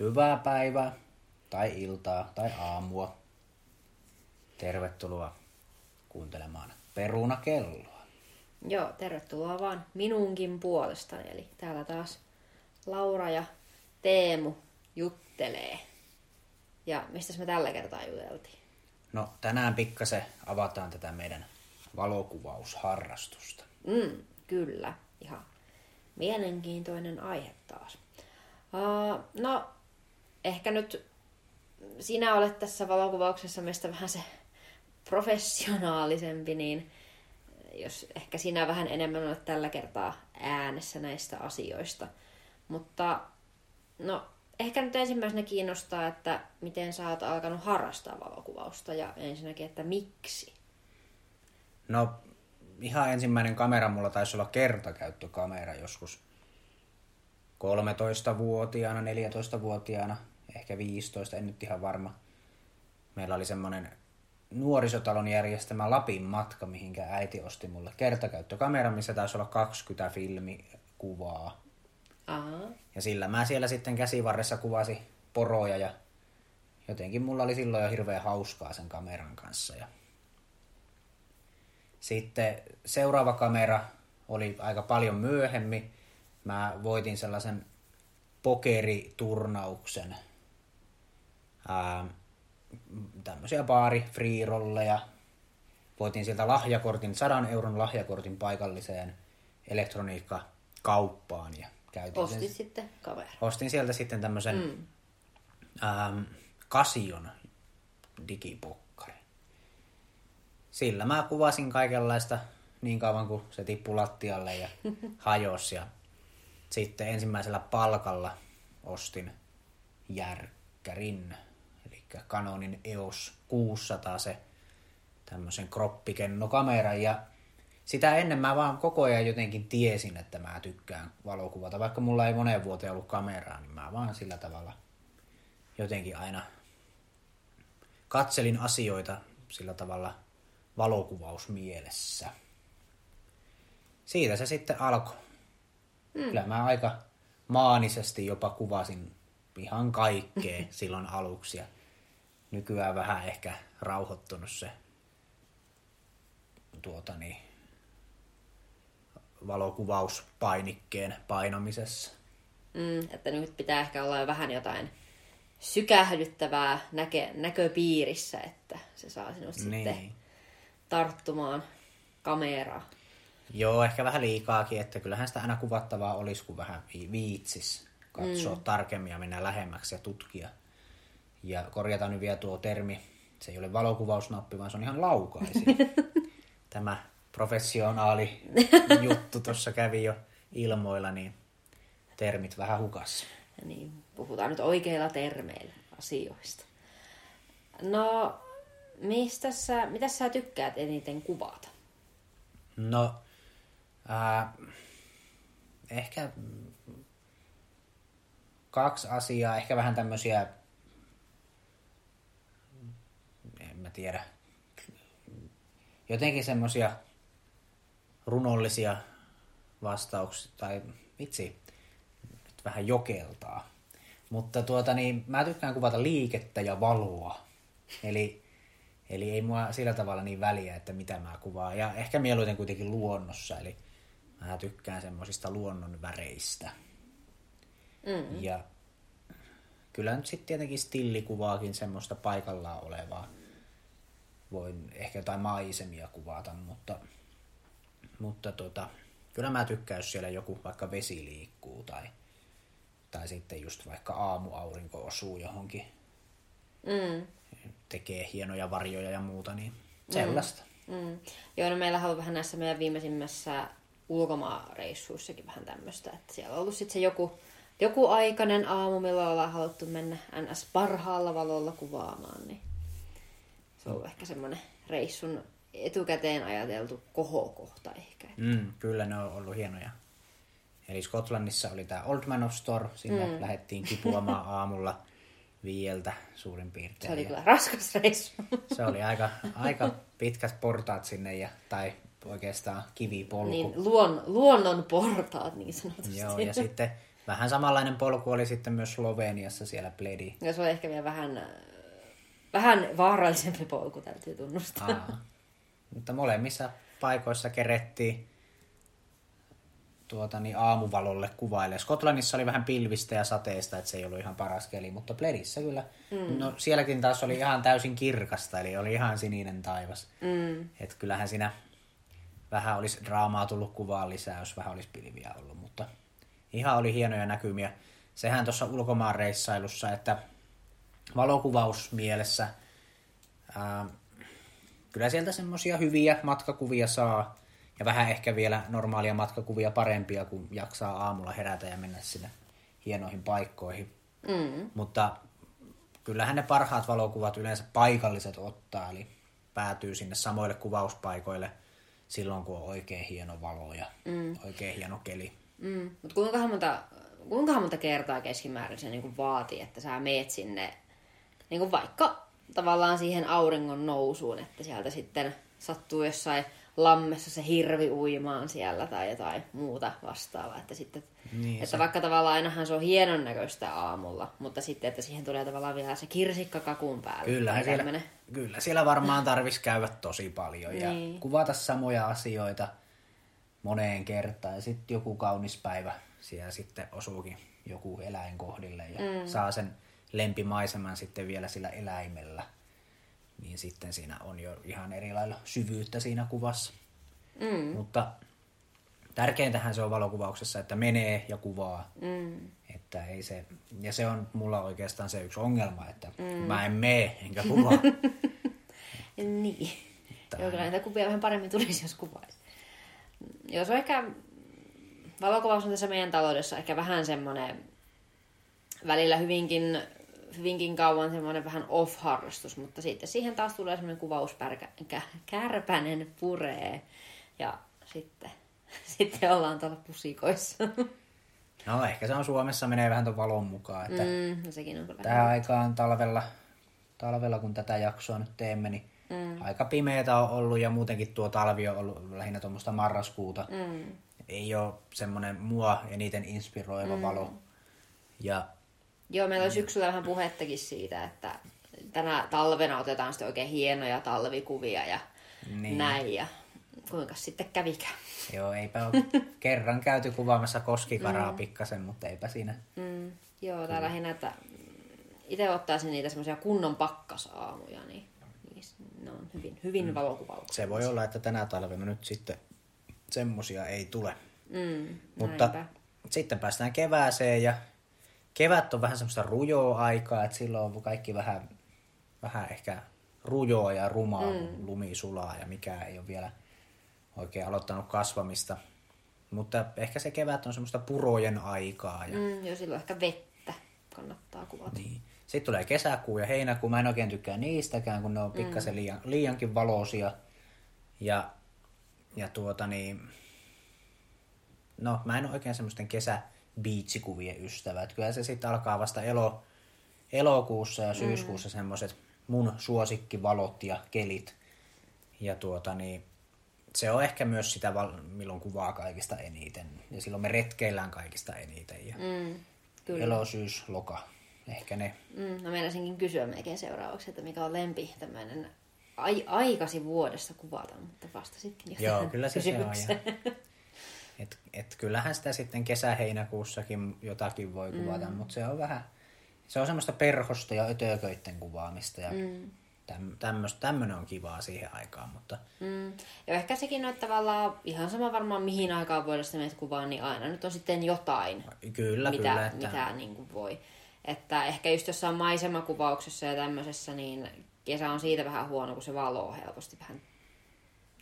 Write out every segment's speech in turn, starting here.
hyvää päivää tai iltaa tai aamua. Tervetuloa kuuntelemaan Perunakelloa. Joo, tervetuloa vaan minunkin puolestani. Eli täällä taas Laura ja Teemu juttelee. Ja mistä me tällä kertaa juteltiin? No tänään pikkasen avataan tätä meidän valokuvausharrastusta. Mm, kyllä, ihan mielenkiintoinen aihe taas. Uh, no, ehkä nyt sinä olet tässä valokuvauksessa meistä vähän se professionaalisempi, niin jos ehkä sinä vähän enemmän olet tällä kertaa äänessä näistä asioista. Mutta no, ehkä nyt ensimmäisenä kiinnostaa, että miten sä oot alkanut harrastaa valokuvausta ja ensinnäkin, että miksi? No, ihan ensimmäinen kamera mulla taisi olla kertakäyttökamera joskus 13-vuotiaana, 14-vuotiaana, ehkä 15, en nyt ihan varma. Meillä oli semmoinen nuorisotalon järjestämä Lapin matka, mihinkä äiti osti mulle kertakäyttökamera, missä taisi olla 20 filmikuvaa. Aha. Ja sillä mä siellä sitten käsivarressa kuvasi poroja ja jotenkin mulla oli silloin jo hirveän hauskaa sen kameran kanssa. Ja sitten seuraava kamera oli aika paljon myöhemmin. Mä voitin sellaisen pokeriturnauksen. Ää, tämmöisiä baari free-rolleja. Voitin sieltä lahjakortin, 100 euron lahjakortin paikalliseen elektroniikkakauppaan. Ja käytin Ostit sen, sitten kaveri. ostin sieltä sitten tämmöisen mm. ähm, Kasion digipokkari. Sillä mä kuvasin kaikenlaista niin kauan kuin se tippui lattialle ja hajosi. Ja sitten ensimmäisellä palkalla ostin järkkärin, Canonin EOS 600 se tämmöisen kroppikennokameran ja sitä ennen mä vaan koko ajan jotenkin tiesin, että mä tykkään valokuvata. Vaikka mulla ei moneen vuoteen ollut kameraa, niin mä vaan sillä tavalla jotenkin aina katselin asioita sillä tavalla valokuvausmielessä. Siitä se sitten alkoi. Mm. Kyllä mä aika maanisesti jopa kuvasin ihan kaikkea silloin aluksi. Ja nykyään vähän ehkä rauhoittunut se tuota niin, valokuvauspainikkeen painamisessa. Mm, että nyt pitää ehkä olla jo vähän jotain sykähdyttävää näke, näköpiirissä, että se saa sinut niin. sitten tarttumaan kameraa. Joo, ehkä vähän liikaakin, että kyllähän sitä aina kuvattavaa olisi, kun vähän viitsis katsoa mm. tarkemmin ja mennä lähemmäksi ja tutkia. Ja korjataan nyt vielä tuo termi, se ei ole valokuvausnappi, vaan se on ihan laukaisin. Tämä professionaali juttu tuossa kävi jo ilmoilla, niin termit vähän hukassa. Niin, puhutaan nyt oikeilla termeillä asioista. No, mistä sä, mitä sä tykkäät eniten kuvata? No, ää, ehkä kaksi asiaa, ehkä vähän tämmöisiä, en mä tiedä, jotenkin semmoisia runollisia vastauksia, tai vitsi, nyt vähän jokeltaa. Mutta tuota niin, mä tykkään kuvata liikettä ja valoa. Eli, eli ei mua sillä tavalla niin väliä, että mitä mä kuvaan. Ja ehkä mieluiten kuitenkin luonnossa, eli mä tykkään semmoisista luonnon väreistä. Mm. Ja kyllä nyt sitten tietenkin stillikuvaakin semmoista paikallaan olevaa. Voin ehkä jotain maisemia kuvata, mutta mutta tota, kyllä mä tykkään, jos siellä joku vaikka vesi liikkuu tai, tai sitten just vaikka aamuaurinko osuu johonkin. Mm. Tekee hienoja varjoja ja muuta, niin sellaista. Mm. Mm. Joo, no meillä on vähän näissä meidän viimeisimmässä ulkomaareissuissakin vähän tämmöistä, että siellä on ollut sitten se joku, joku aikainen aamu, milloin ollaan haluttu mennä NS parhaalla valolla kuvaamaan, niin se on ollut ehkä semmoinen reissun etukäteen ajateltu kohokohta ehkä. Mm, kyllä ne on ollut hienoja. Eli Skotlannissa oli tämä Old Man of Store, sinne mm. lähdettiin kipuamaan aamulla viieltä suurin piirtein. Se oli kyllä raskas reissu. Se oli aika, aika pitkät portaat sinne, ja, tai oikeastaan kivipolku. Niin, luon, luonnon portaat niin sanotusti. Joo, ja sitten Vähän samanlainen polku oli sitten myös Sloveniassa siellä Pledi. Ja se oli ehkä vielä vähän, äh, vähän vaarallisempi polku, täytyy tunnustaa. Aa. Mutta molemmissa paikoissa kerettiin tuota, niin aamuvalolle kuvaille. Skotlannissa oli vähän pilvistä ja sateista, että se ei ollut ihan paras keli, mutta Pledissä kyllä. Mm. No, sielläkin taas oli ihan täysin kirkasta, eli oli ihan sininen taivas. Mm. Et kyllähän siinä vähän olisi draamaa tullut kuvaan lisää, jos vähän olisi pilviä ollut, mutta ihan oli hienoja näkymiä. Sehän tuossa ulkomaanreissailussa, että valokuvausmielessä ää, kyllä sieltä semmoisia hyviä matkakuvia saa, ja vähän ehkä vielä normaalia matkakuvia parempia, kun jaksaa aamulla herätä ja mennä sinne hienoihin paikkoihin. Mm. Mutta kyllähän ne parhaat valokuvat yleensä paikalliset ottaa, eli päätyy sinne samoille kuvauspaikoille silloin, kun on oikein hieno valo ja mm. oikein hieno keli. Mm. Mutta kuinka monta, kuinka monta kertaa keskimäärin se niin vaatii, että sä meet sinne niin vaikka tavallaan siihen auringon nousuun, että sieltä sitten sattuu jossain lammessa se hirvi uimaan siellä tai jotain muuta vastaavaa. Että, sitten, niin että se... vaikka tavallaan ainahan se on hienon näköistä aamulla, mutta sitten, että siihen tulee tavallaan vielä se kirsikka kakun päälle. Kyllä, siellä, kyllä siellä varmaan tarvitsisi käydä tosi paljon niin. ja kuvata samoja asioita moneen kertaan. Ja sitten joku kaunis päivä siellä sitten osuukin joku eläin kohdille ja mm. saa sen lempimaiseman sitten vielä sillä eläimellä niin sitten siinä on jo ihan eri lailla syvyyttä siinä kuvassa. Mm. Mutta tärkeintähän se on valokuvauksessa, että menee ja kuvaa. Mm. Että ei se, ja se on mulla oikeastaan se yksi ongelma, että mm. mä en mene enkä kuvaa. niin. Tai... Joo, kyllä näitä kuvia vähän paremmin tulisi, jos kuvaisi. Jos on ehkä, valokuvaus on tässä meidän taloudessa ehkä vähän semmoinen välillä hyvinkin hyvinkin kauan semmoinen vähän off-harrastus, mutta sitten siihen taas tulee semmoinen kuvauspärkä, kärpänen puree ja sitten, sitten ollaan tuolla pusikoissa. No ehkä se on Suomessa menee vähän tuon valon mukaan. Että mm, no sekin on Tähän aikaan talvella, talvella, kun tätä jaksoa nyt teemme, niin mm. aika pimeätä on ollut ja muutenkin tuo talvi on ollut lähinnä tuommoista marraskuuta. Mm. Ei ole semmoinen mua eniten inspiroiva mm. valo. Ja Joo, meillä oli syksyllä vähän puhettakin siitä, että tänä talvena otetaan sitten oikein hienoja talvikuvia ja niin. näin. Ja kuinka sitten kävikään. Joo, eipä ole kerran käyty kuvaamassa koskikaraa mm. pikkasen, mutta eipä siinä. Mm. Joo, tää lähinnä, että itse ottaisin niitä semmoisia kunnon pakkasaamuja, niin, niin ne on hyvin, hyvin mm. valokuvauksia. Se voi olla, että tänä talvena nyt sitten semmosia ei tule. Mm, mutta sitten päästään kevääseen ja kevät on vähän semmoista rujoa aikaa, että silloin on kaikki vähän, vähän ehkä rujoa ja rumaa, mm. lumi sulaa ja mikä ei ole vielä oikein aloittanut kasvamista. Mutta ehkä se kevät on semmoista purojen aikaa. Ja... Mm, joo, silloin ehkä vettä kannattaa kuvata. Niin. Sitten tulee kesäkuu ja heinäkuu. Mä en oikein tykkää niistäkään, kun ne on pikkasen mm. liian, liiankin valoisia. Ja, ja tuota niin... No, mä en ole oikein semmoisten kesä, biitsikuvien ystävä. Että kyllä se sitten alkaa vasta elo, elokuussa ja syyskuussa mm. semmoiset mun suosikkivalot ja kelit. Ja tuota niin, se on ehkä myös sitä, milloin kuvaa kaikista eniten. Ja silloin me retkeillään kaikista eniten. Ja mm, kyllä. Elo, syys, loka. Ehkä ne. Mm, no meinasinkin kysyä melkein seuraavaksi, että mikä on lempi tämmöinen ai- aikasi vuodessa kuvata, mutta vastasitkin jo Joo, kyllä se, se on. Ja et, et kyllähän sitä sitten kesä-heinäkuussakin jotakin voi kuvata, mm. mutta se on vähän, se on semmoista perhosta ja ötököitten kuvaamista ja mm. tämmöinen on kivaa siihen aikaan. Mutta... Mm. Ja ehkä sekin on, että tavallaan ihan sama varmaan mihin aikaan vuodesta menet kuvaan, niin aina nyt on sitten jotain, kyllä, mitä, kyllä, että... mitä niin kuin voi. Että ehkä just jossain maisemakuvauksessa ja tämmöisessä, niin kesä on siitä vähän huono, kun se valoo helposti vähän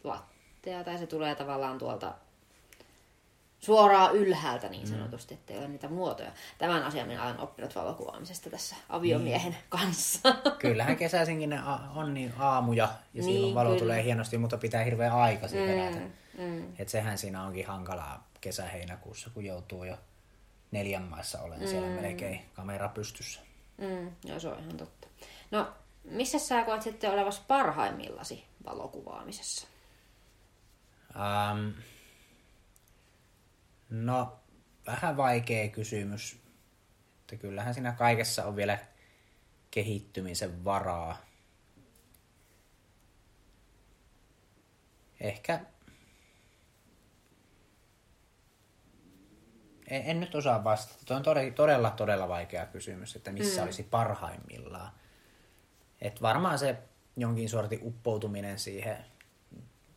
lattea tai se tulee tavallaan tuolta suoraan ylhäältä niin mm. sanotusti, ettei ole niitä muotoja. Tämän asian minä olen oppinut valokuvaamisesta tässä aviomiehen niin. kanssa. Kyllähän kesäisinkin ne on niin aamuja ja niin, silloin valo kyllä. tulee hienosti, mutta pitää hirveän aikaisin mm, herätä. Mm. Et sehän siinä onkin hankalaa kesä-heinäkuussa, kun joutuu jo neljän maissa olen mm. siellä melkein kamera pystyssä. Mm, joo, se on ihan totta. No, missä sä koet sitten olevasi parhaimmillasi valokuvaamisessa? Um, No, vähän vaikea kysymys. Että kyllähän siinä kaikessa on vielä kehittymisen varaa. Ehkä... En, en nyt osaa vastata. Tuo on todella, todella vaikea kysymys, että missä mm. olisi parhaimmillaan. Et varmaan se jonkin sortin uppoutuminen siihen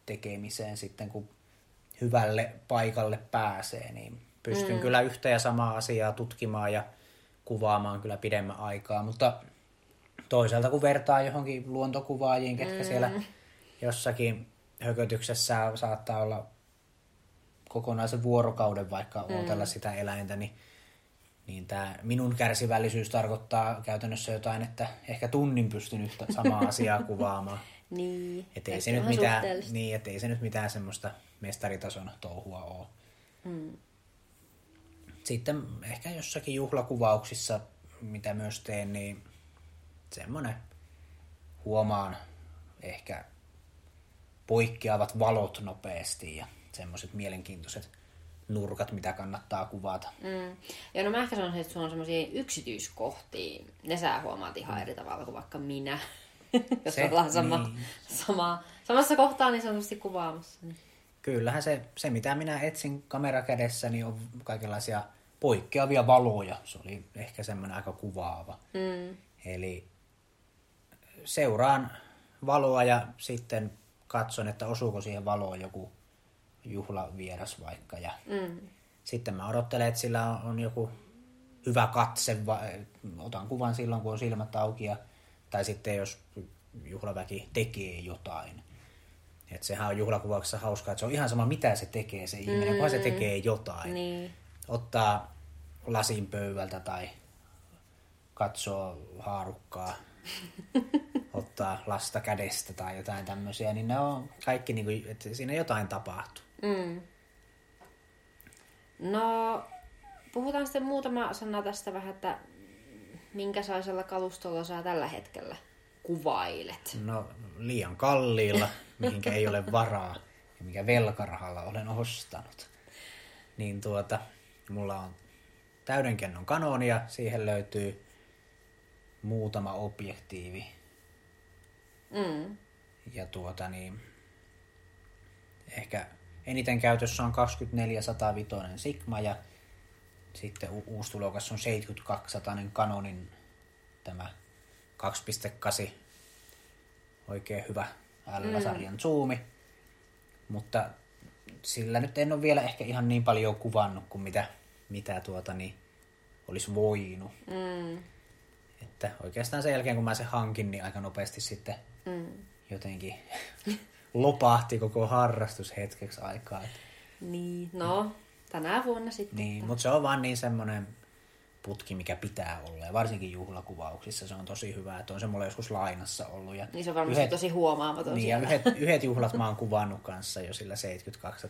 tekemiseen sitten, kun hyvälle paikalle pääsee, niin pystyn mm. kyllä yhtä ja samaa asiaa tutkimaan ja kuvaamaan kyllä pidemmän aikaa, mutta toisaalta kun vertaa johonkin luontokuvaajiin, ketkä mm. siellä jossakin hökötyksessä saattaa olla kokonaisen vuorokauden vaikka mm. odotella sitä eläintä, niin, niin tämä minun kärsivällisyys tarkoittaa käytännössä jotain, että ehkä tunnin pystyn yhtä samaa asiaa kuvaamaan. niin, ettei se, nyt mitään, niin, ettei se nyt mitään semmoista mestaritason touhua ole. Mm. Sitten ehkä jossakin juhlakuvauksissa, mitä myös teen, niin semmoinen huomaan ehkä poikkeavat valot nopeasti ja semmoiset mielenkiintoiset nurkat, mitä kannattaa kuvata. Mm. Ja no mä ehkä sanoisin, että sulla on semmoisia yksityiskohtia. Ne sä huomaat ihan eri tavalla kuin vaikka minä. Jos se, ollaan sama, niin. sama, samassa kohtaa niin sanotusti kuvaamassa. Niin. Kyllähän se, se, mitä minä etsin kamerakädessä, niin on kaikenlaisia poikkeavia valoja. Se oli ehkä semmoinen aika kuvaava. Mm. Eli seuraan valoa ja sitten katson, että osuuko siihen valoon joku juhlavieras vaikka. Ja mm. Sitten mä odottelen, että sillä on joku hyvä katse. Otan kuvan silloin, kun on silmät auki. Ja, tai sitten jos juhlaväki tekee jotain. Et sehän on juhlakuvauksessa hauskaa, että se on ihan sama mitä se tekee se ihminen, mm. kunhan se tekee jotain. Niin. Ottaa lasin pöydältä tai katsoo haarukkaa, ottaa lasta kädestä tai jotain tämmöisiä, niin ne on kaikki, niin kuin, että siinä jotain tapahtuu. Mm. No, puhutaan sitten muutama sana tästä vähän, että minkälaisella kalustolla saa tällä hetkellä kuvailet? No, liian kalliilla, mihinkä ei ole varaa ja mikä velkarahalla olen ostanut. Niin tuota, mulla on täydenkennon kanonia, siihen löytyy muutama objektiivi. Mm. Ja tuota niin, ehkä eniten käytössä on 2405 Sigma ja sitten u- uusi tulokas on 7200 Canonin tämä 2.8 oikein hyvä L-sarjan mm. zoomi. Mutta sillä nyt en ole vielä ehkä ihan niin paljon kuvannut kuin mitä, mitä tuota niin, olisi voinut. Mm. Että oikeastaan sen jälkeen, kun mä sen hankin, niin aika nopeasti sitten mm. jotenkin lopahti koko harrastus hetkeksi aikaa. Niin, no, tänä vuonna sitten. Niin, mutta se on vaan niin semmoinen putki, mikä pitää olla. Ja varsinkin juhlakuvauksissa se on tosi hyvä, että on se mulla joskus lainassa ollut. Ja niin se on varmasti yhdet, tosi huomaamaton Niin, ja yhdet, yhdet juhlat mä oon kuvannut kanssa jo sillä 72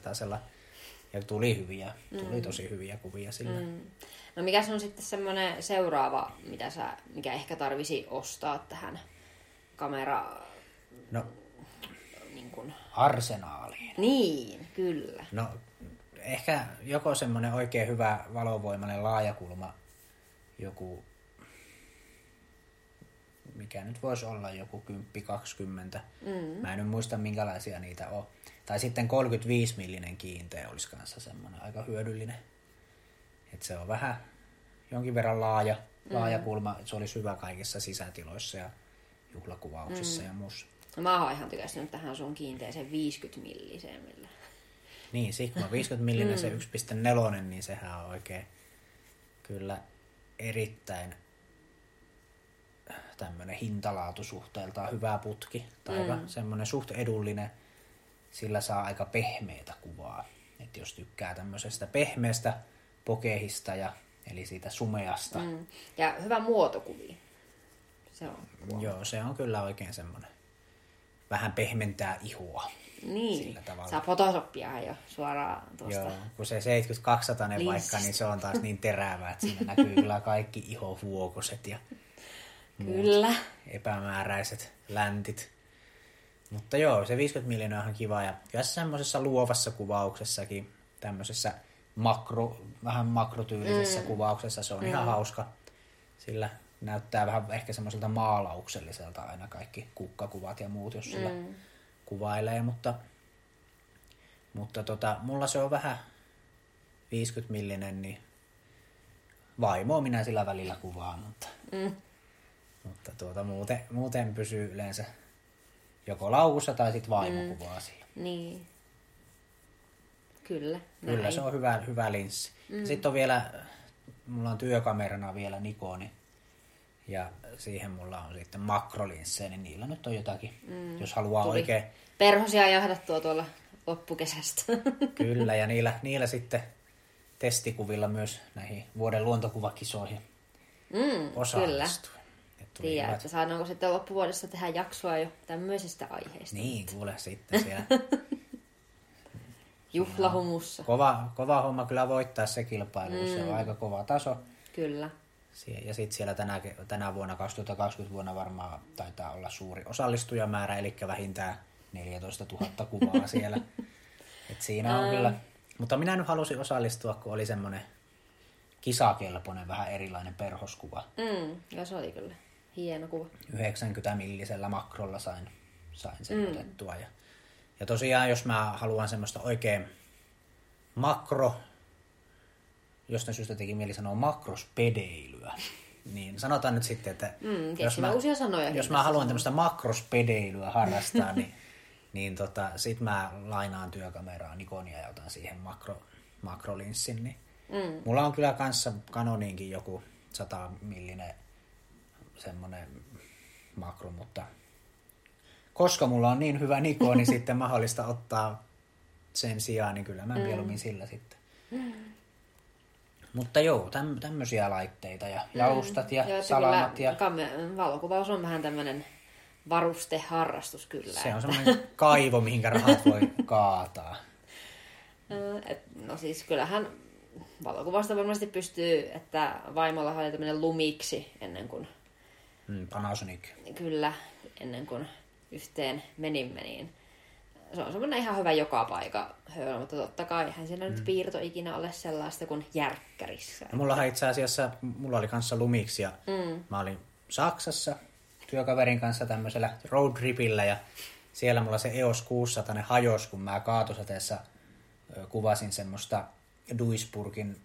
ja tuli hyviä, tuli mm. tosi hyviä kuvia sillä. Mm. No mikä on sitten semmoinen seuraava, mitä sä, mikä ehkä tarvisi ostaa tähän kamera... No, niin kun... arsenaaliin. Niin, kyllä. No, ehkä joko semmoinen oikein hyvä valovoimainen laajakulma, joku, mikä nyt voisi olla joku 10-20. Mm. Mä en nyt muista minkälaisia niitä on. Tai sitten 35 millinen kiinteä olisi kanssa semmoinen aika hyödyllinen. Et se on vähän jonkin verran laaja, laaja mm. kulma. Se olisi hyvä kaikissa sisätiloissa ja juhlakuvauksissa mm. ja muussa. No mä oon ihan tykästynyt tähän sun kiinteeseen 50 milliseen. Millä. Niin, Sigma 50 millinen mm. se 1.4, niin sehän on oikein kyllä erittäin tämmöinen hintalaatu suhteeltaan hyvä putki. Tai mm. semmoinen suht edullinen sillä saa aika pehmeitä kuvaa. Et jos tykkää tämmöisestä pehmeästä pokehista ja eli siitä sumeasta. Mm. Ja hyvä muotokuvi. Se on. Joo, se on kyllä oikein semmoinen. Vähän pehmentää ihoa. Niin, sillä tavalla. saa Photoshopia jo suoraan tuosta. Joo, kun se 7200 vaikka, niin se on taas niin terävä, että siinä näkyy kyllä kaikki ihovuokoset ja kyllä. epämääräiset läntit. Mutta joo, se 50 miljoonaa on kiva ja kyllä semmoisessa luovassa kuvauksessakin, tämmöisessä makro, vähän makrotyylisessä mm. kuvauksessa. Se on mm. ihan hauska. Sillä näyttää vähän ehkä semmoiselta maalaukselliselta aina kaikki kukkakuvat ja muut, jos sillä mm. Kuvailee, mutta, mutta tota, mulla se on vähän 50 millinen, niin vaimoa minä sillä välillä kuvaan, mutta, mm. mutta tuota, muuten, muuten pysyy yleensä joko laukussa tai sitten vaimo mm. kuvaa sillä. Niin. Kyllä. Kyllä, näin. se on hyvä, hyvä linssi. Mm. Sitten on vielä, mulla on työkamerana vielä Nikoni, ja siihen mulla on sitten makrolinssejä, niin niillä nyt on jotakin, mm. jos haluaa Tuli oikein... Perhosia jahdattua tuolla loppukesästä. Kyllä, ja niillä, niillä sitten testikuvilla myös näihin vuoden luontokuvakisoihin mm, Kyllä. Tiedä, että saadaanko sitten loppuvuodessa tehdä jaksoa jo tämmöisestä aiheesta. Niin, kuule sitten siellä. Juhlahumussa. Kova, kova homma kyllä voittaa se kilpailu, mm. se on mm. aika kova taso. Kyllä. Ja sitten siellä tänä, tänä vuonna, 2020 vuonna varmaan taitaa olla suuri osallistujamäärä, eli vähintään 14 000 kuvaa siellä. Et siinä on kyllä. Mutta minä nyt halusin osallistua, kun oli semmoinen kisakelpoinen, vähän erilainen perhoskuva. Mm, ja se oli kyllä hieno kuva. 90 millisellä makrolla sain, sain sen mm. otettua. Ja, ja tosiaan, jos mä haluan semmoista oikein makro, jostain syystä teki mieli sanoa makrospedeilyä, niin sanotaan nyt sitten, että mm, jos, mä, uusia sanoja jos mä haluan tämmöistä makrospedeilyä harrastaa, niin, niin tota, sit mä lainaan työkameraa Nikonia ja otan siihen makro, makrolinssin. Niin mm. Mulla on kyllä kanssa Canoniinkin joku 100 millinen semmoinen makro, mutta koska mulla on niin hyvä Nikoni niin sitten mahdollista ottaa sen sijaan, niin kyllä mä mm. mieluummin sillä sitten. Mm. Mutta joo, täm, tämmöisiä laitteita ja mm. jalustat ja joo, salamat. Ja... Kamme- valokuvaus on vähän tämmöinen varusteharrastus kyllä. Se on semmoinen kaivo, mihinkä rahat voi kaataa. Et, no siis kyllähän valokuvasta varmasti pystyy, että vaimolla oli tämmöinen lumiksi ennen kuin... Mm, Panasonic. Kyllä, ennen kuin yhteen menimme, niin se on semmoinen ihan hyvä joka paikka höylä, mutta totta kai hän siinä mm. nyt piirto ikinä ole sellaista kuin järkkärissä. No, mulla itse asiassa, mulla oli kanssa lumiksi ja mm. mä olin Saksassa työkaverin kanssa tämmöisellä road tripillä ja siellä mulla se EOS 600 ne hajos, kun mä kaatosateessa kuvasin semmoista Duisburgin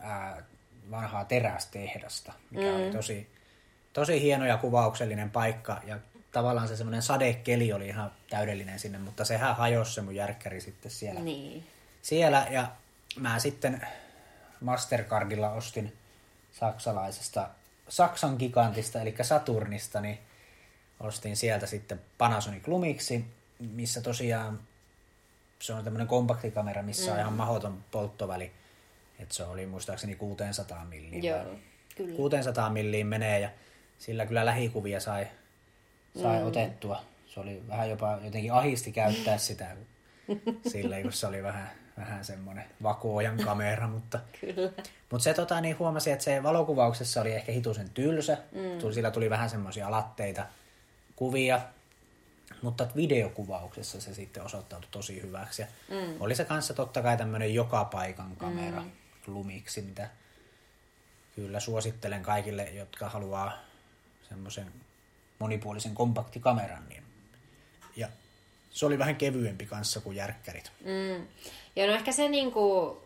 ää, vanhaa terästehdasta, mikä mm. oli tosi, tosi hieno ja kuvauksellinen paikka ja tavallaan se semmoinen sadekeli oli ihan täydellinen sinne, mutta sehän hajosi se mun järkkäri sitten siellä. Niin. Siellä ja mä sitten Mastercardilla ostin saksalaisesta Saksan gigantista, eli Saturnista, niin ostin sieltä sitten Panasonic Lumiksi, missä tosiaan se on tämmöinen kompaktikamera, missä mm. on ihan mahdoton polttoväli. Että se oli muistaakseni 600 milliin. Joo, kyllä. 600 milliin menee ja sillä kyllä lähikuvia sai sai mm. otettua. Se oli vähän jopa jotenkin ahisti käyttää sitä sillä, kun se oli vähän, vähän semmoinen vakuojan kamera, mutta, Kyllä. mutta se tota, niin huomasi, että se valokuvauksessa oli ehkä hitusen tylsä, mm. tuli, sillä tuli vähän semmoisia latteita kuvia, mutta videokuvauksessa se sitten osoittautui tosi hyväksi. Ja mm. Oli se kanssa totta kai tämmöinen joka paikan kamera mm. lumiksi, mitä kyllä suosittelen kaikille, jotka haluaa semmoisen monipuolisen kompaktikameran. Niin. Ja se oli vähän kevyempi kanssa kuin järkkärit. Mm. Ja no ehkä se niinku,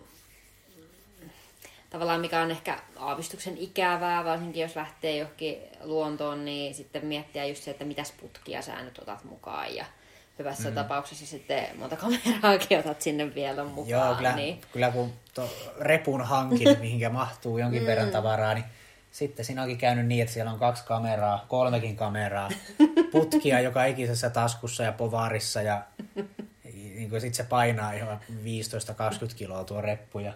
tavallaan mikä on ehkä aavistuksen ikävää, varsinkin jos lähtee johonkin luontoon, niin sitten miettiä just se, että mitäs putkia sä nyt otat mukaan ja hyvässä mm. tapauksessa sitten monta kameraakin otat sinne vielä mukaan. Joo, kyllä, niin... kyllä kun to, repun hankin, mihinkä mahtuu jonkin mm. verran tavaraa, niin sitten siinä onkin käynyt niin, että siellä on kaksi kameraa, kolmekin kameraa, putkia joka ikisessä taskussa ja povarissa ja niin sitten se painaa ihan 15-20 kiloa tuo reppu ja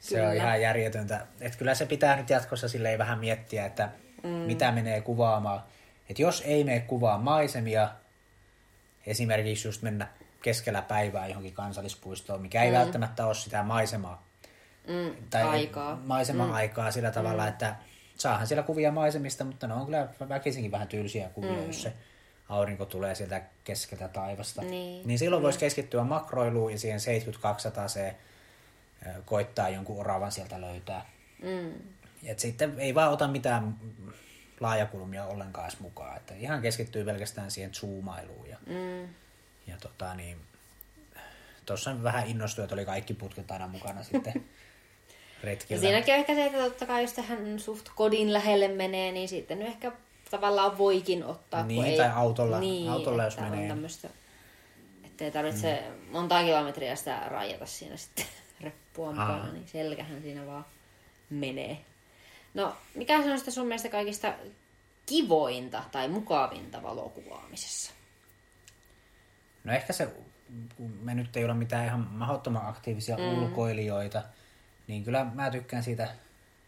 se kyllä. on ihan järjetöntä. Että kyllä se pitää nyt jatkossa silleen vähän miettiä, että mm. mitä menee kuvaamaan. Että jos ei mene kuvaa maisemia, esimerkiksi just mennä keskellä päivää johonkin kansallispuistoon, mikä ei mm. välttämättä ole sitä maisemaa, mm, tai aikaa. maisema-aikaa mm. sillä tavalla, mm. että saahan siellä kuvia maisemista, mutta ne on kyllä väkisinkin vähän tylsiä kuvia, mm. jos se aurinko tulee sieltä keskeltä taivasta. Niin, niin silloin voisi keskittyä makroiluun ja siihen 7200 se ö, koittaa jonkun oravan sieltä löytää. Mm. Et sitten ei vaan ota mitään laajakulmia ollenkaan edes mukaan. Että ihan keskittyy pelkästään siihen zoomailuun. Ja, Mm. ja tota niin, tuossa vähän innostui, että oli kaikki putket aina mukana sitten Ja retkillä. siinäkin on ehkä se, että totta kai jos tähän suht kodin lähelle menee, niin sitten nyt ehkä tavallaan voikin ottaa. Niin, kun ei, tai autolla- niin, autolla jos että menee. On tämmöistä, ettei tarvitse mm. monta kilometriä sitä rajata siinä sitten reppua mukana, niin selkähän siinä vaan menee. No, mikä se on sitten sun mielestä kaikista kivointa tai mukavinta valokuvaamisessa? No ehkä se, kun me nyt ei ole mitään ihan mahdottoman aktiivisia mm. ulkoilijoita, niin kyllä mä tykkään siitä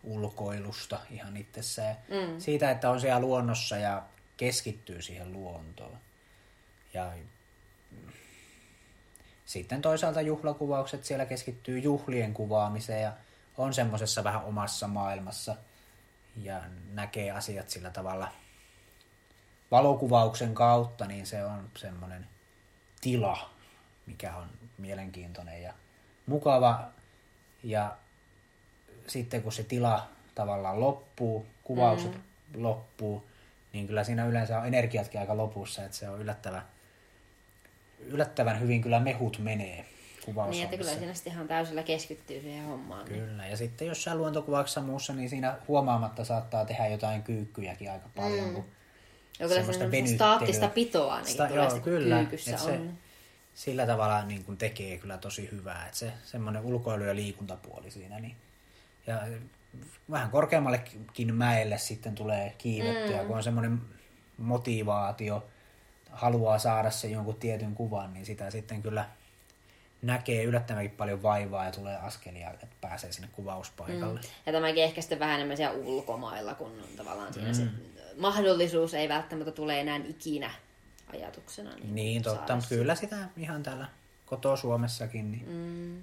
ulkoilusta ihan itsessään. Mm. Siitä, että on siellä luonnossa ja keskittyy siihen luontoon. Ja sitten toisaalta juhlakuvaukset, siellä keskittyy juhlien kuvaamiseen ja on semmoisessa vähän omassa maailmassa ja näkee asiat sillä tavalla valokuvauksen kautta, niin se on semmoinen tila, mikä on mielenkiintoinen ja mukava. Ja sitten kun se tila tavallaan loppuu, kuvaukset mm. loppuu, niin kyllä siinä yleensä on energiatkin aika lopussa, että se on yllättävän, yllättävän hyvin kyllä mehut menee kuvaus. Niin, että kyllä siinä sitten ihan täysillä keskittyy siihen hommaan. Niin. Kyllä, ja sitten jossain luontokuvauksessa muussa, niin siinä huomaamatta saattaa tehdä jotain kyykkyjäkin aika paljon. Mm. Kun Ja kyllä semmoista staattista pitoa ainakin Sta- tulee joo, kyllä, kyykyssä se- on. sillä tavalla niin kuin tekee kyllä tosi hyvää, että se semmoinen ulkoilu- ja liikuntapuoli siinä. Niin, ja vähän korkeammallekin mäelle sitten tulee kiivettyä, mm. kun on semmoinen motivaatio, haluaa saada se jonkun tietyn kuvan, niin sitä sitten kyllä näkee yllättävänkin paljon vaivaa ja tulee askelia, että pääsee sinne kuvauspaikalle. Mm. Ja tämäkin ehkä sitten vähän enemmän siellä ulkomailla, kun on tavallaan siinä mm. se mahdollisuus ei välttämättä tule enää ikinä ajatuksena. Niin, Niin totta, mutta kyllä sitä ihan täällä koto Suomessakin, niin Mm,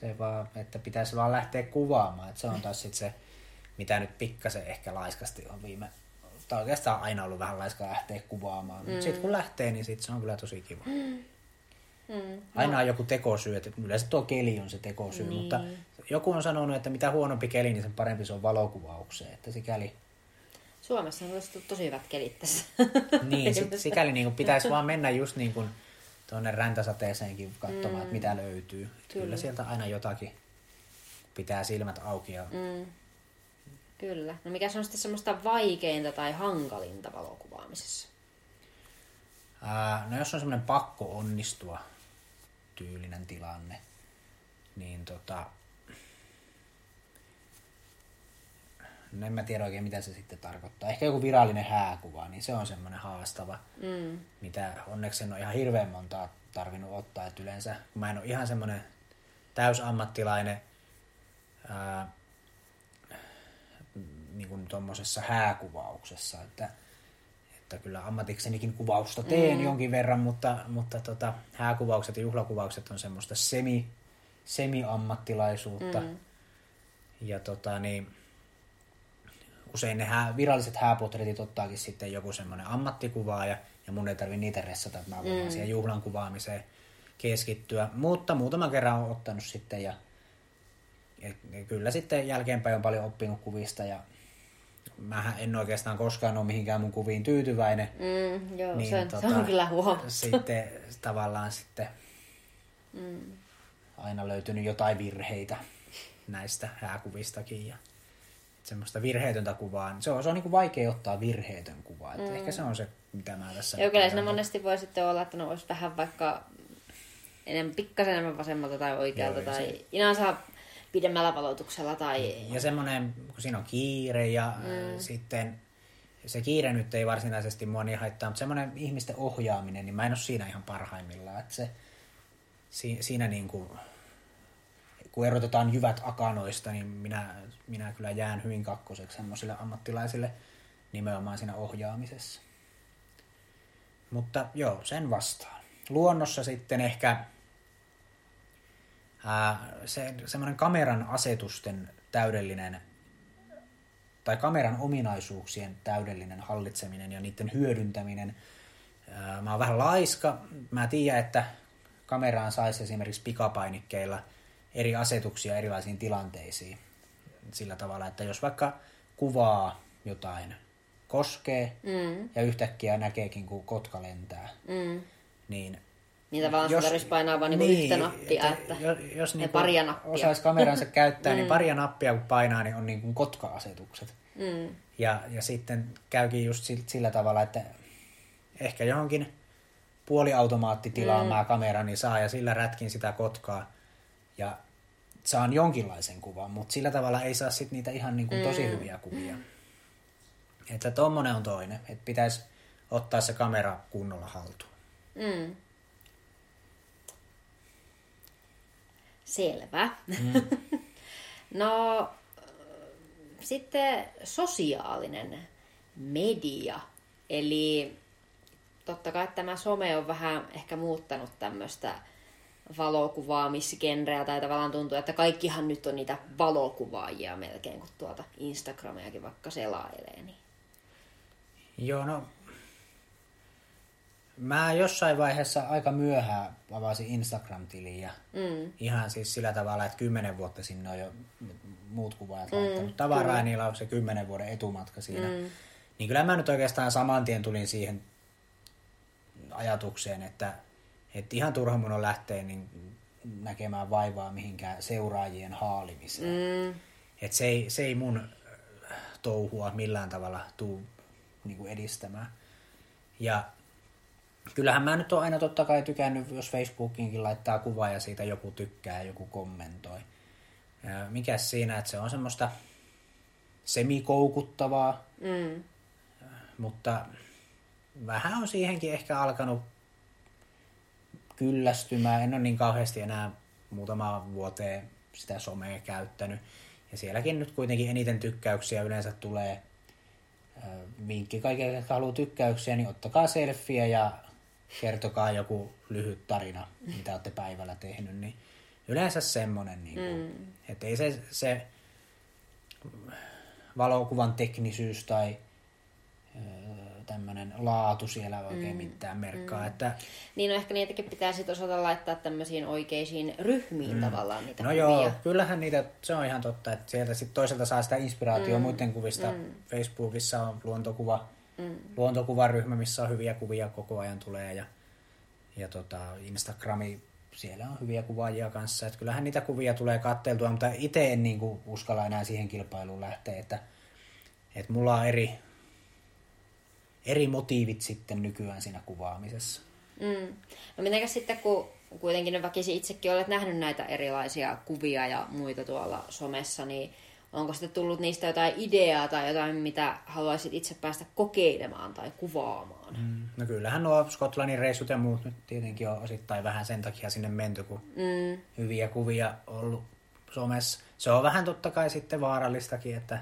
se vaan, että pitäisi vaan lähteä kuvaamaan. Että se on taas sit se, mitä nyt pikkasen ehkä laiskasti on viime, tai oikeastaan aina ollut vähän laiska lähteä kuvaamaan. Mutta sitten kun lähtee, niin sit se on kyllä tosi kiva. mm, Aina on joku tekosyy, että yleensä tuo keli on se tekosyy, Niin. mutta joku on sanonut, että mitä huonompi keli, niin sen parempi se on valokuvaukseen. Että sikäli, Suomessa on tosi hyvät kelit tässä. niin, sit, sikäli niin kuin pitäisi vaan mennä just niin kuin tuonne räntäsateeseenkin katsomaan, mm. että mitä löytyy. Kyllä. Kyllä. sieltä aina jotakin pitää silmät auki ja Mm, kyllä. No mikä se on sitten semmoista vaikeinta tai hankalinta valokuvaamisessa? Ää, no jos on semmoinen pakko onnistua tyylinen tilanne, niin tota... No en mä tiedä oikein, mitä se sitten tarkoittaa. Ehkä joku virallinen hääkuva, niin se on semmoinen haastava, Mm, mitä onneksi en ole ihan hirveän montaa tarvinnut ottaa. Että yleensä, kun mä en ole ihan semmoinen täysammattilainen ää, niin kuin tuommoisessa hääkuvauksessa, että, että kyllä ammatiksenikin kuvausta teen mm. jonkin verran, mutta, mutta tota, hääkuvaukset ja juhlakuvaukset on semmoista semi, semi-ammattilaisuutta. Mm. Ja tota, niin, usein ne hää, viralliset hääpotretit ottaakin sitten joku semmoinen ammattikuvaaja, ja mun ei tarvi niitä ressata, että mä voin mm. siihen juhlan kuvaamiseen keskittyä. Mutta muutaman kerran on ottanut sitten, ja, ja, ja kyllä sitten jälkeenpäin on paljon oppinut kuvista, ja mä en oikeastaan koskaan ole mihinkään mun kuviin tyytyväinen. mm, joo, Niin, se, on, tota, se on kyllä huomattu. Sitten tavallaan sitten Mm, aina löytynyt jotain virheitä näistä hääkuvistakin ja semmoista virheetöntä kuvaa. niin Se on, se on niin kuin vaikea ottaa virheetön kuva. Mm. Ehkä se on se, mitä mä tässä... Joo, kyllä siinä monesti voi sitten olla, että no olisi vähän vaikka enemmän, pikkasen enemmän vasemmalta tai oikealta Joo, tai inaan saa pidemmällä valotuksella tai... Ja semmoinen, kun siinä on kiire ja mm. sitten se kiire nyt ei varsinaisesti mua niin haittaa, mutta semmoinen ihmisten ohjaaminen, niin mä en ole siinä ihan parhaimmillaan. Että se, si, siinä niin kuin, kun erotetaan jyvät akanoista, niin minä, minä kyllä jään hyvin kakkoseksi semmoisille ammattilaisille nimenomaan siinä ohjaamisessa. Mutta joo, sen vastaan. Luonnossa sitten ehkä ää, se, semmoinen kameran asetusten täydellinen tai kameran ominaisuuksien täydellinen hallitseminen ja niiden hyödyntäminen. Ää, Mä oon vähän laiska. Mä tiedän, että kameraan saisi esimerkiksi pikapainikkeilla eri asetuksia erilaisiin tilanteisiin. Sillä tavalla, että jos vaikka kuvaa jotain koskee mm. ja yhtäkkiä näkeekin, kun kotka lentää, mm. niin niin tavallaan jos, tarvitsisi painaa vain niin, yhtä nappia, että, että jos, jos niin paria nappia. osaisi kameransa käyttää, niin mm. niin paria nappia kun painaa, niin on niin kuin kotka-asetukset. Mm. Ja, ja sitten käykin just sillä tavalla, että ehkä johonkin puoliautomaattitilaan mm. mä kamerani saa ja sillä rätkin sitä kotkaa ja saan jonkinlaisen kuvan, mutta sillä tavalla ei saa sit niitä ihan niin kuin tosi mm. hyviä kuvia. Että tommonen on toinen, että pitäisi ottaa se kamera kunnolla haltuun. Mm. Selvä. Mm. no, sitten sosiaalinen media. Eli totta kai tämä some on vähän ehkä muuttanut tämmöistä valokuvaamisgenreä, tai tavallaan tuntuu, että kaikkihan nyt on niitä valokuvaajia melkein, kun tuota Instagramiakin vaikka selailee. Niin. Joo, no Mä jossain vaiheessa aika myöhään avasin Instagram-tiliä. Ja mm. Ihan siis sillä tavalla, että kymmenen vuotta sinne on jo muut kuvaajat mm, laittanut tavaraa, kyllä. niillä on se kymmenen vuoden etumatka siinä. Mm. Niin kyllä mä nyt oikeastaan saman tien tulin siihen ajatukseen, että, että ihan turha mun on lähteä niin näkemään vaivaa mihinkään seuraajien haalimiseen. Mm. Että se ei, se ei mun touhua millään tavalla tuu niin kuin edistämään. Ja kyllähän mä nyt on aina totta kai tykännyt, jos Facebookiinkin laittaa kuvaa ja siitä joku tykkää ja joku kommentoi. Mikäs siinä, että se on semmoista semikoukuttavaa, mm. mutta vähän on siihenkin ehkä alkanut kyllästymään. En ole niin kauheasti enää muutama vuoteen sitä somea käyttänyt. Ja sielläkin nyt kuitenkin eniten tykkäyksiä yleensä tulee. Vinkki kaikille, jotka haluaa tykkäyksiä, niin ottakaa selfie ja kertokaa joku lyhyt tarina, mitä olette päivällä tehnyt, niin yleensä semmoinen, niin kuin, mm. että ei se, se valokuvan teknisyys tai tämmöinen laatu siellä oikein mm. mitään merkkaa. Mm. Että... Niin no ehkä niitäkin pitää sitten osata laittaa tämmöisiin oikeisiin ryhmiin mm. tavallaan niitä No kuvia. joo, kyllähän niitä, se on ihan totta, että sieltä sitten toisaalta saa sitä inspiraatiota mm. muiden kuvista. Mm. Facebookissa on luontokuva mm. luontokuvaryhmä, missä on hyviä kuvia koko ajan tulee ja, ja tota, Instagrami, siellä on hyviä kuvaajia kanssa. Että kyllähän niitä kuvia tulee katteltua, mutta itse en niin kuin, uskalla enää siihen kilpailuun lähteä, että, että mulla on eri, eri motiivit sitten nykyään siinä kuvaamisessa. Mm. No mitenkäs sitten, kun kuitenkin ne väkisi itsekin olet nähnyt näitä erilaisia kuvia ja muita tuolla somessa, niin Onko sitten tullut niistä jotain ideaa tai jotain, mitä haluaisit itse päästä kokeilemaan tai kuvaamaan? Mm. No kyllähän nuo Skotlannin reissut ja muut nyt tietenkin on osittain vähän sen takia sinne menty, kun mm. hyviä kuvia ollut somessa. Se on vähän totta kai sitten vaarallistakin, että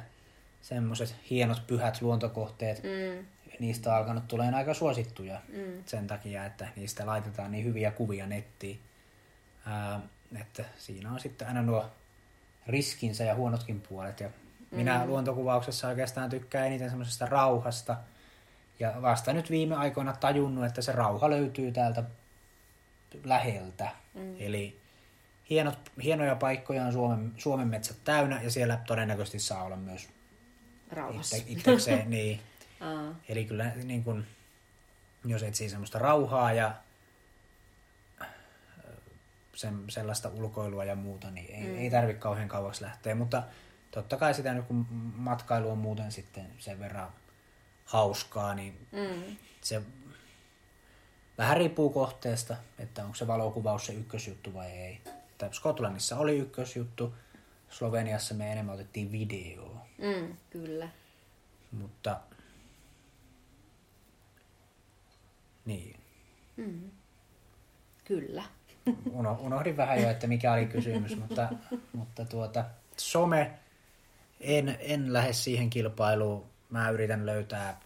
semmoiset hienot pyhät luontokohteet, mm. Niistä on alkanut tulemaan aika suosittuja mm. sen takia, että niistä laitetaan niin hyviä kuvia nettiin. Ää, että siinä on sitten aina nuo riskinsä ja huonotkin puolet. Ja mm. minä luontokuvauksessa oikeastaan tykkään eniten semmoisesta rauhasta. Ja vasta nyt viime aikoina tajunnut, että se rauha löytyy täältä läheltä. Mm. Eli hienot, hienoja paikkoja on Suomen, Suomen metsät täynnä ja siellä todennäköisesti saa olla myös Rauhassa. Itse, itsekseen. niin. Eli kyllä niin kun, jos etsii semmoista rauhaa ja sen, sellaista ulkoilua ja muuta, niin ei, mm. ei tarvitse kauhean kauaksi lähteä. Mutta totta kai sitä nyt kun matkailu on muuten sitten sen verran hauskaa, niin mm. se vähän riippuu kohteesta, että onko se valokuvaus se ykkösjuttu vai ei. Että Skotlannissa oli ykkösjuttu, Sloveniassa me enemmän otettiin videoa. Mm, kyllä. Mutta niin. Mm. Kyllä unohdin vähän jo, että mikä oli kysymys, mutta, mutta tuota, some, en, en lähde siihen kilpailuun. Mä yritän löytää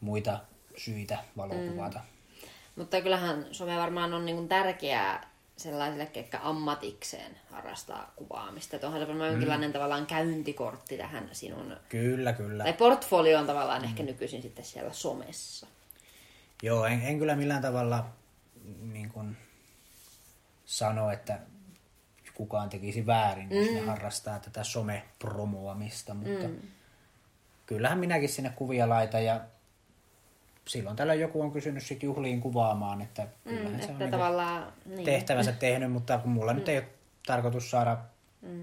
muita syitä valokuvata. Mm. Mutta kyllähän some varmaan on niin tärkeää sellaisille, ketkä ammatikseen harrastaa kuvaamista. Tuohon on varmaan mm. jonkinlainen tavallaan käyntikortti tähän sinun... Kyllä, kyllä. Tai portfolio on tavallaan mm. ehkä nykyisin sitten siellä somessa. Joo, en, en kyllä millään tavalla niin kuin, sano, että kukaan tekisi väärin, jos ne harrastaa tätä somepromoamista, mutta mm. kyllähän minäkin sinne kuvia laitan ja silloin tällä joku on kysynyt sit juhliin kuvaamaan, että kyllähän Mm, se on että niinku tavallaan... Niin. tehtävänsä tehnyt, mutta kun mulla nyt ei ole tarkoitus saada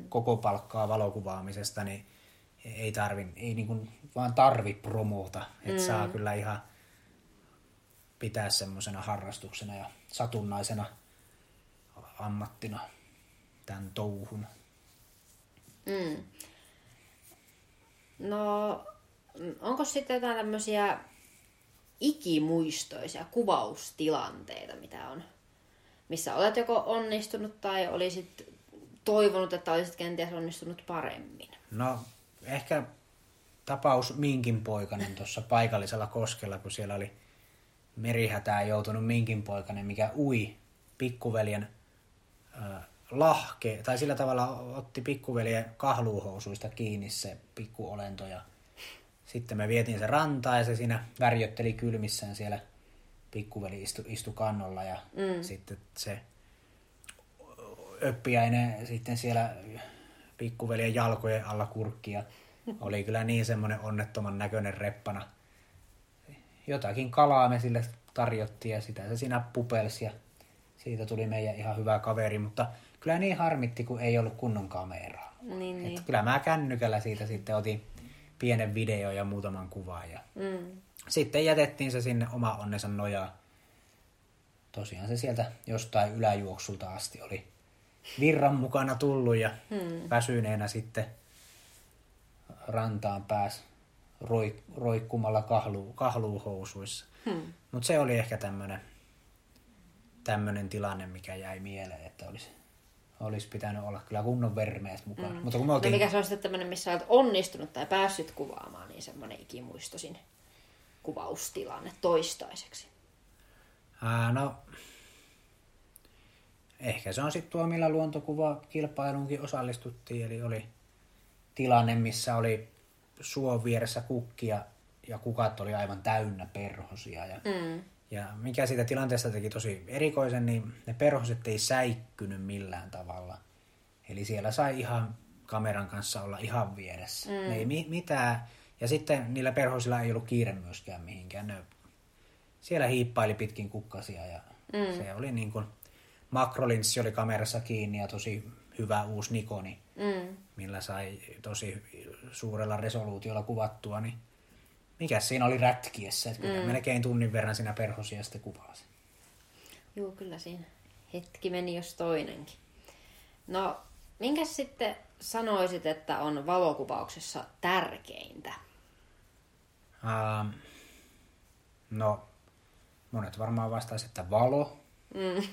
koko palkkaa valokuvaamisesta, niin ei tarvi, ei niinku vaan tarvi promota, että saa kyllä ihan pitää semmoisena harrastuksena ja satunnaisena ammattina tämän touhun. Mm. No, onko sitten jotain tämmöisiä ikimuistoisia kuvaustilanteita, mitä on, missä olet joko onnistunut tai olisit toivonut, että olisit kenties onnistunut paremmin? No, ehkä tapaus Minkin poikanen tuossa paikallisella koskella, kun siellä oli merihätään joutunut Minkin poikanen, mikä ui pikkuveljen äh, lahke, tai sillä tavalla otti pikkuveljen kahluuhousuista kiinni se pikkuolento ja sitten me vietiin se rantaan ja se siinä värjötteli kylmissään siellä pikkuveli istu, istu kannolla ja mm. sitten se öppiäinen sitten siellä pikkuveljen jalkojen alla kurkkia oli kyllä niin semmoinen onnettoman näköinen reppana. Jotakin kalaa me sille tarjottiin ja sitä se siinä pupelsi ja siitä tuli meidän ihan hyvä kaveri, mutta kyllä niin harmitti, kun ei ollut kunnon kameraa. Niin, niin. Kyllä mä kännykällä siitä sitten otin pienen video ja muutaman kuvan ja Mm. sitten jätettiin se sinne oma onnensa nojaa. Tosiaan se sieltä jostain yläjuoksulta asti oli virran mukana tullut ja hmm. väsyneenä sitten rantaan pääs roik, roikkumalla kahlu, kahluuhousuissa. Hmm. Mutta se oli ehkä tämmöinen tämmönen tilanne, mikä jäi mieleen, että olisi, olisi pitänyt olla kyllä kunnon vermeet mukana. Mm. Mutta kun me No oltiin... mikä se on sitten tämmöinen, missä olet onnistunut tai päässyt kuvaamaan, niin semmoinen ikimuistosin kuvaustilanne toistaiseksi. Ää, no, ehkä se on sitten tuo, millä luontokuvakilpailuunkin osallistuttiin. Eli oli tilanne, missä oli suon vieressä kukkia ja kukat oli aivan täynnä perhosia. Ja, Mm. ja mikä siitä tilanteesta teki tosi erikoisen, niin ne perhoset ei säikkynyt millään tavalla. Eli siellä sai ihan kameran kanssa olla ihan vieressä. Mm. Ei mi- mitään. Ja sitten niillä perhosilla ei ollut kiire myöskään mihinkään. Ne siellä hiippaili pitkin kukkasia ja mm. se oli niin kuin, makrolinssi oli kamerassa kiinni ja tosi hyvä uusi Nikoni, Mm. millä sai tosi suurella resoluutiolla kuvattua, niin mikä siinä oli rätkiessä, että kyllä melkein tunnin verran siinä perhosia sitten kuvasi. Joo, kyllä siinä hetki meni jos toinenkin. No, minkä sitten sanoisit, että on valokuvauksessa tärkeintä? Ähm, no, monet varmaan vastaisivat, että valo. Mm.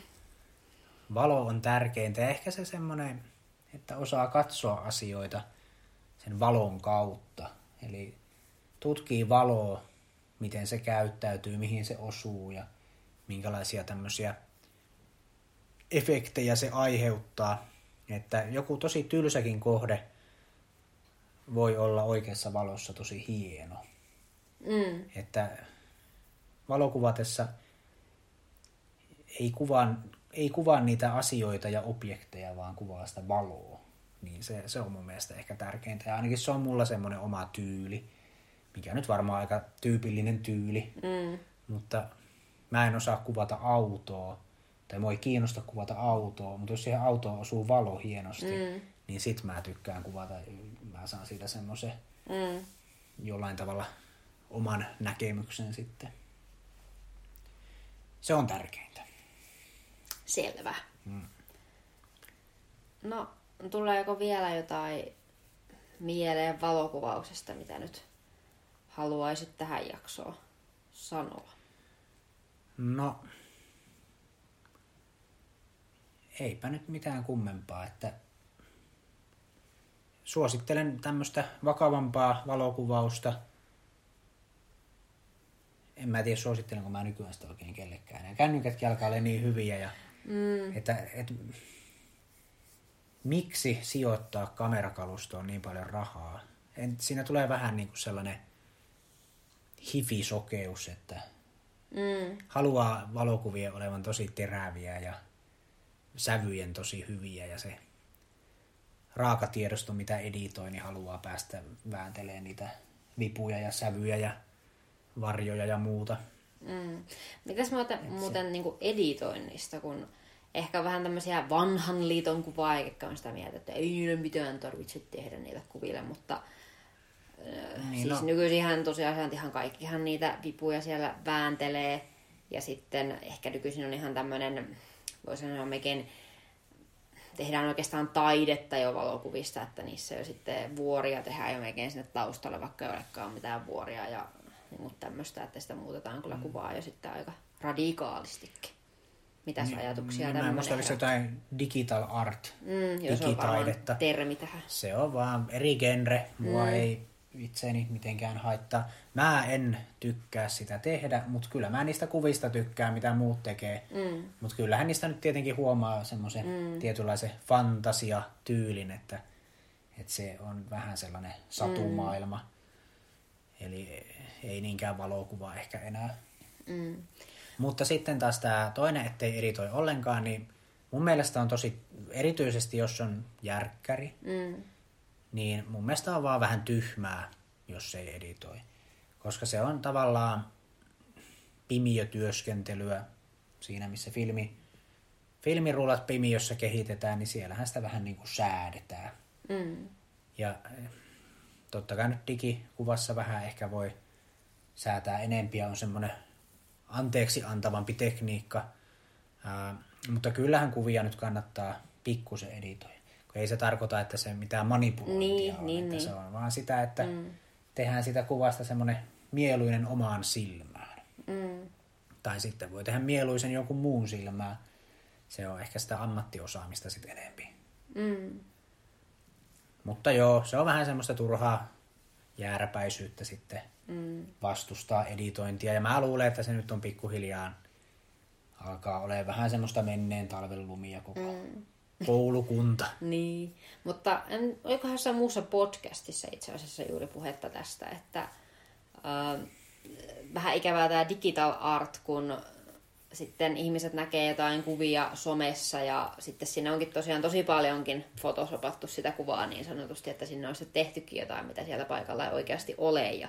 Valo on tärkeintä ehkä se semmoinen, että osaa katsoa asioita sen valon kautta. Eli tutkii valoa, miten se käyttäytyy, mihin se osuu ja minkälaisia tämmöisiä efektejä se aiheuttaa. Että joku tosi tylsäkin kohde voi olla oikeassa valossa tosi hieno. Mm. Että valokuvatessa ei kuvaa, ei kuvaa niitä asioita ja objekteja, vaan kuvaa sitä valoa. Niin se, se on mun mielestä ehkä tärkeintä. Ja ainakin se on mulla semmoinen oma tyyli, mikä nyt varmaan aika tyypillinen tyyli. Mm. Mutta mä en osaa kuvata autoa, tai mua ei kiinnosta kuvata autoa, mutta jos siihen autoon osuu valo hienosti, mm. niin sit mä tykkään kuvata. Mä saan siitä semmoisen Mm. jollain tavalla oman näkemyksen sitten. Se on tärkeintä. Selvä. No, tuleeko vielä jotain mieleen valokuvauksesta, mitä nyt haluaisit tähän jaksoon sanoa? No, eipä nyt mitään kummempaa, että suosittelen tämmöistä vakavampaa valokuvausta. En mä tiedä, suosittelenko mä nykyään sitä oikein kellekään. Ja kännykätkin alkaa olla niin hyviä, ja mm. että, että miksi sijoittaa kamerakalustoon niin paljon rahaa? En, siinä tulee vähän niin kuin sellainen hifisokeus, että Mm. haluaa valokuvien olevan tosi teräviä ja sävyjen tosi hyviä ja se raakatiedosto, mitä editoi, niin haluaa päästä vääntelemään niitä vipuja ja sävyjä ja varjoja ja muuta. Mm. Mitäs muuten, muuten niin editoinnista, kun ehkä vähän tämmöisiä vanhan liiton kuvaa, eikä on sitä mieltä, että ei niille mitään tarvitse tehdä niille kuville, mutta niin, siis no. nykyisinhän tosiaan ihan kaikkihan niitä vipuja siellä vääntelee. Ja sitten ehkä nykyisin on ihan tämmöinen, voisi sanoa mekin, tehdään oikeastaan taidetta jo valokuvista, että niissä jo sitten vuoria tehdään jo melkein sinne taustalle, vaikka ei olekaan mitään vuoria ja niin tämmöistä, että sitä muutetaan kyllä mm. kuvaa jo sitten aika radikaalistikin. Mitäs niin, ajatuksia niin, tämmöinen? Mä muista jotain digital art, mm, digitaidetta. termi tähän. Se on vaan eri genre, mua mm. ei itseäni mitenkään haittaa. Mä en tykkää sitä tehdä, mutta kyllä mä niistä kuvista tykkään, mitä muut tekee. Mm. Mutta kyllähän niistä nyt tietenkin huomaa semmoisen mm. tietynlaisen fantasiatyylin, että, että se on vähän sellainen satumaailma. Mm. Eli ei niinkään valokuva ehkä enää. Mm. Mutta sitten taas tämä toinen, ettei editoi ollenkaan, niin mun mielestä on tosi, erityisesti jos on järkkäri, mm niin mun mielestä on vaan vähän tyhmää, jos ei editoi. Koska se on tavallaan pimiötyöskentelyä siinä, missä filmi, filmirullat pimiössä kehitetään, niin siellähän sitä vähän niin kuin säädetään. Mm. Ja eh, totta kai nyt digikuvassa vähän ehkä voi säätää enempiä, on semmoinen anteeksi antavampi tekniikka. Ää, mutta kyllähän kuvia nyt kannattaa pikkusen editoida ei se tarkoita, että se mitään manipulointia niin, on, niin, että niin. se on vaan sitä, että mm. tehdään sitä kuvasta semmoinen mieluinen omaan silmään. Mm. Tai sitten voi tehdä mieluisen jonkun muun silmään. Se on ehkä sitä ammattiosaamista sitten enempi. Mm. Mutta joo, se on vähän semmoista turhaa jääräpäisyyttä sitten mm. vastustaa editointia. Ja mä luulen, että se nyt on pikkuhiljaa alkaa olemaan vähän semmoista menneen talven lumia koko mm koulukunta. niin, mutta en, olikohan jossain muussa podcastissa itse asiassa juuri puhetta tästä, että äh, vähän ikävää tämä digital art, kun sitten ihmiset näkee jotain kuvia somessa ja sitten sinne onkin tosiaan tosi paljonkin fotosopattu sitä kuvaa niin sanotusti, että sinne on sitten tehtykin jotain, mitä siellä paikalla ei oikeasti ole. Ja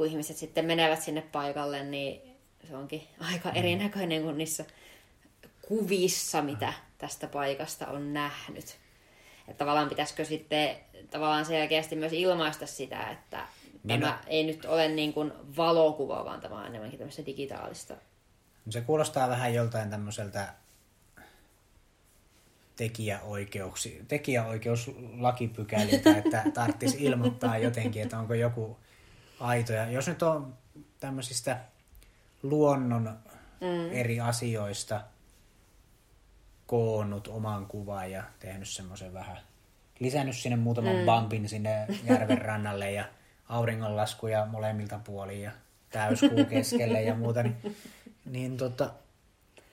kun ihmiset sitten menevät sinne paikalle, niin se onkin aika mm. erinäköinen kuin niissä kuvissa, mitä tästä paikasta on nähnyt. Että tavallaan pitäisikö sitten tavallaan selkeästi myös ilmaista sitä, että niin tämä no. ei nyt ole niin kuin valokuva, vaan tämä on enemmänkin tämmöistä digitaalista. Se kuulostaa vähän joltain tämmöiseltä tekijäoikeuksi, tekijäoikeuslakipykäliltä, että tarvitsisi ilmoittaa jotenkin, että onko joku aito. Ja jos nyt on tämmöisistä luonnon mm. eri asioista – koonnut oman kuvan ja tehnyt semmoisen vähän, lisännyt sinne muutaman mm. bumpin sinne järven rannalle ja auringonlaskuja molemmilta puolin ja täyskuu keskelle ja muuta, niin, niin tota,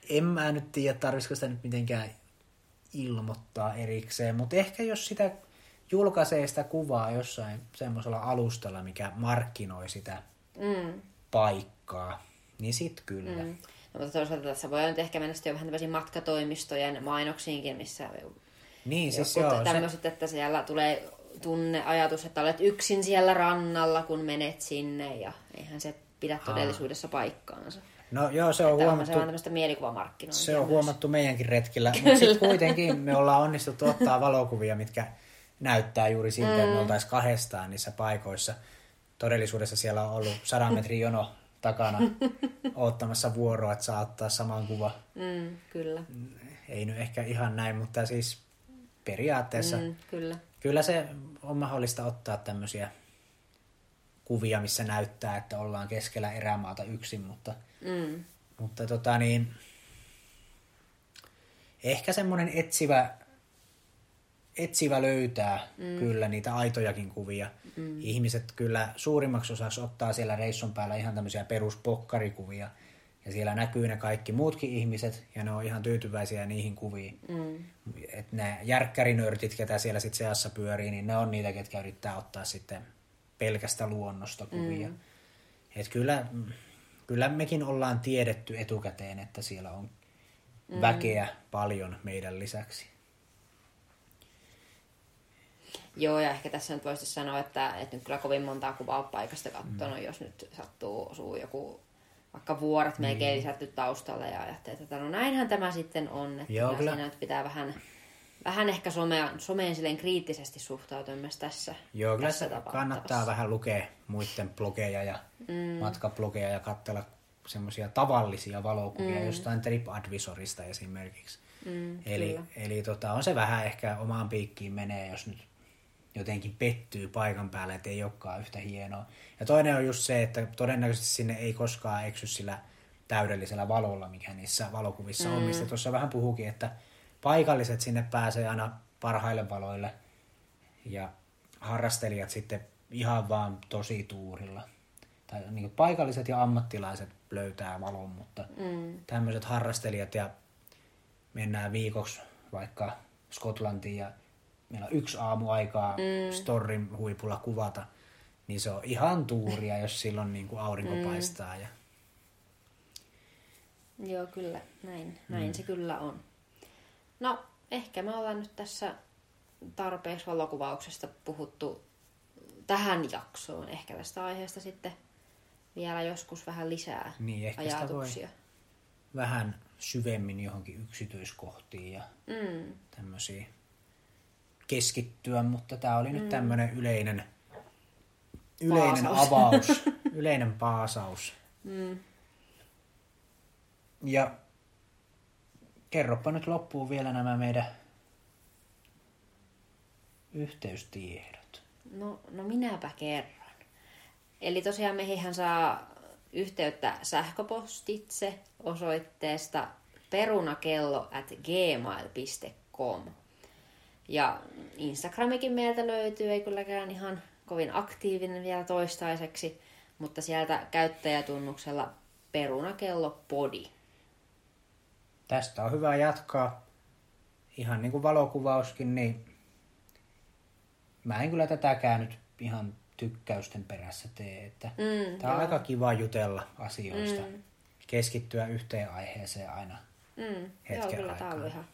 en mä nyt tiedä, tarvitsisiko sitä nyt mitenkään ilmoittaa erikseen, mutta ehkä jos sitä julkaisee sitä kuvaa jossain semmoisella alustalla, mikä markkinoi sitä mm. paikkaa, niin sit kyllä. Mm. No, mutta toisaalta tässä voi nyt ehkä mennä sitten jo vähän tämmöisiin matkatoimistojen mainoksiinkin, missä niin, siis joo, tämmöiset, se... että siellä tulee tunne, ajatus, että olet yksin siellä rannalla, kun menet sinne, ja eihän se pidä todellisuudessa paikkaansa. No joo, se on että huomattu. Se on tämmöistä. Se on myös. huomattu meidänkin retkillä, mutta sitten kuitenkin me ollaan onnistuttu ottaa valokuvia, mitkä näyttää juuri siltä, mm. että me mm. oltaisiin kahdestaan niissä paikoissa. Todellisuudessa siellä on ollut sadan metrin jono takana ottamassa vuoroa, että saa ottaa saman kuva. Mm, kyllä. Ei nyt ehkä ihan näin, mutta siis periaatteessa mm, kyllä. kyllä se on mahdollista ottaa tämmöisiä kuvia, missä näyttää, että ollaan keskellä erämaata yksin, mutta, mm. mutta tota niin, ehkä semmoinen etsivä etsivä löytää mm. kyllä niitä aitojakin kuvia. Mm. Ihmiset kyllä suurimmaksi osaksi ottaa siellä reissun päällä ihan tämmöisiä peruspokkarikuvia. Ja siellä näkyy ne kaikki muutkin ihmiset, ja ne on ihan tyytyväisiä niihin kuviin. Mm. Et ne järkkärinörtit, ketä siellä sitten seassa pyörii, niin ne on niitä, ketkä yrittää ottaa sitten pelkästä luonnosta kuvia. Mm. Et kyllä, kyllä mekin ollaan tiedetty etukäteen, että siellä on mm. väkeä paljon meidän lisäksi. Joo, ja ehkä tässä nyt voisi sanoa, että, että nyt kyllä kovin montaa kuvaa paikasta katsonut, mm. jos nyt sattuu osuu joku vaikka vuoret melkein Niin. lisätty taustalle ja ajattelee, että no näinhän tämä sitten on. Että Joo, kyllä siinä nyt pitää vähän, vähän ehkä somea, someen silleen kriittisesti suhtautua myös tässä, Joo, kyllä tässä kannattaa vähän lukea muiden blogeja ja mm. matkablogeja ja katsella semmoisia tavallisia valokuvia mm. jostain TripAdvisorista esimerkiksi. Mm, eli kyllä. eli tota, on se vähän ehkä omaan piikkiin menee, jos nyt jotenkin pettyy paikan päälle, että ei olekaan yhtä hienoa. Ja toinen on just se, että todennäköisesti sinne ei koskaan eksy sillä täydellisellä valolla, mikä niissä valokuvissa mm. on, mistä tuossa vähän puhukin, että paikalliset sinne pääsee aina parhaille valoille ja harrastelijat sitten ihan vaan tosi tuurilla. Tai niin paikalliset ja ammattilaiset löytää valon, mutta Mm. tämmöiset harrastelijat ja mennään viikoksi vaikka Skotlantiin ja meillä on yksi aamu aikaa mm. storin huipulla kuvata, niin se on ihan tuuria, jos silloin niin kuin aurinko mm. paistaa. Ja... Joo, kyllä. Näin, näin se kyllä on. No, ehkä me ollaan nyt tässä tarpeeksi valokuvauksesta puhuttu tähän jaksoon. Ehkä tästä aiheesta sitten vielä joskus vähän lisää Niin, ehkä sitä ajatuksia. Vähän syvemmin johonkin yksityiskohtiin ja Mm, tämmöisiä keskittyä, mutta tämä oli nyt tämmöinen yleinen, yleinen Paasaus. avaus, yleinen paasaus. mm. Ja kerropa nyt loppuun vielä nämä meidän yhteystiedot. No, no minäpä kerran. Eli tosiaan meihin saa yhteyttä sähköpostitse osoitteesta perunakello at gmail.com. Ja Instagramikin meiltä löytyy, ei kylläkään ihan kovin aktiivinen vielä toistaiseksi, mutta sieltä käyttäjätunnuksella perunakello podi. Tästä on hyvä jatkaa. Ihan niin kuin valokuvauskin, niin mä en kyllä tätäkään nyt ihan tykkäysten perässä tee. Että Mm, Tämä on joo. aika kiva jutella asioista. Keskittyä yhteen aiheeseen aina. Mm, joo, hetken kyllä tämä on aikaa.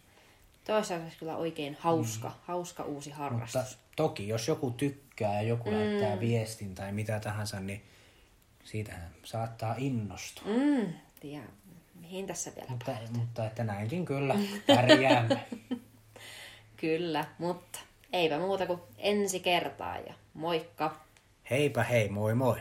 Ihan toistaiseksi kyllä oikein hauska, hauska uusi harrastus. Mutta toki, jos joku tykkää ja joku mm. lähettää viestin tai mitä tahansa, niin siitähän saattaa innostua. Mm, tiedä, mihin tässä vielä Mutta, mutta että näinkin kyllä pärjäämme. Kyllä, mutta eipä muuta kuin ensi kertaa ja moikka! Heipä hei, moi moi.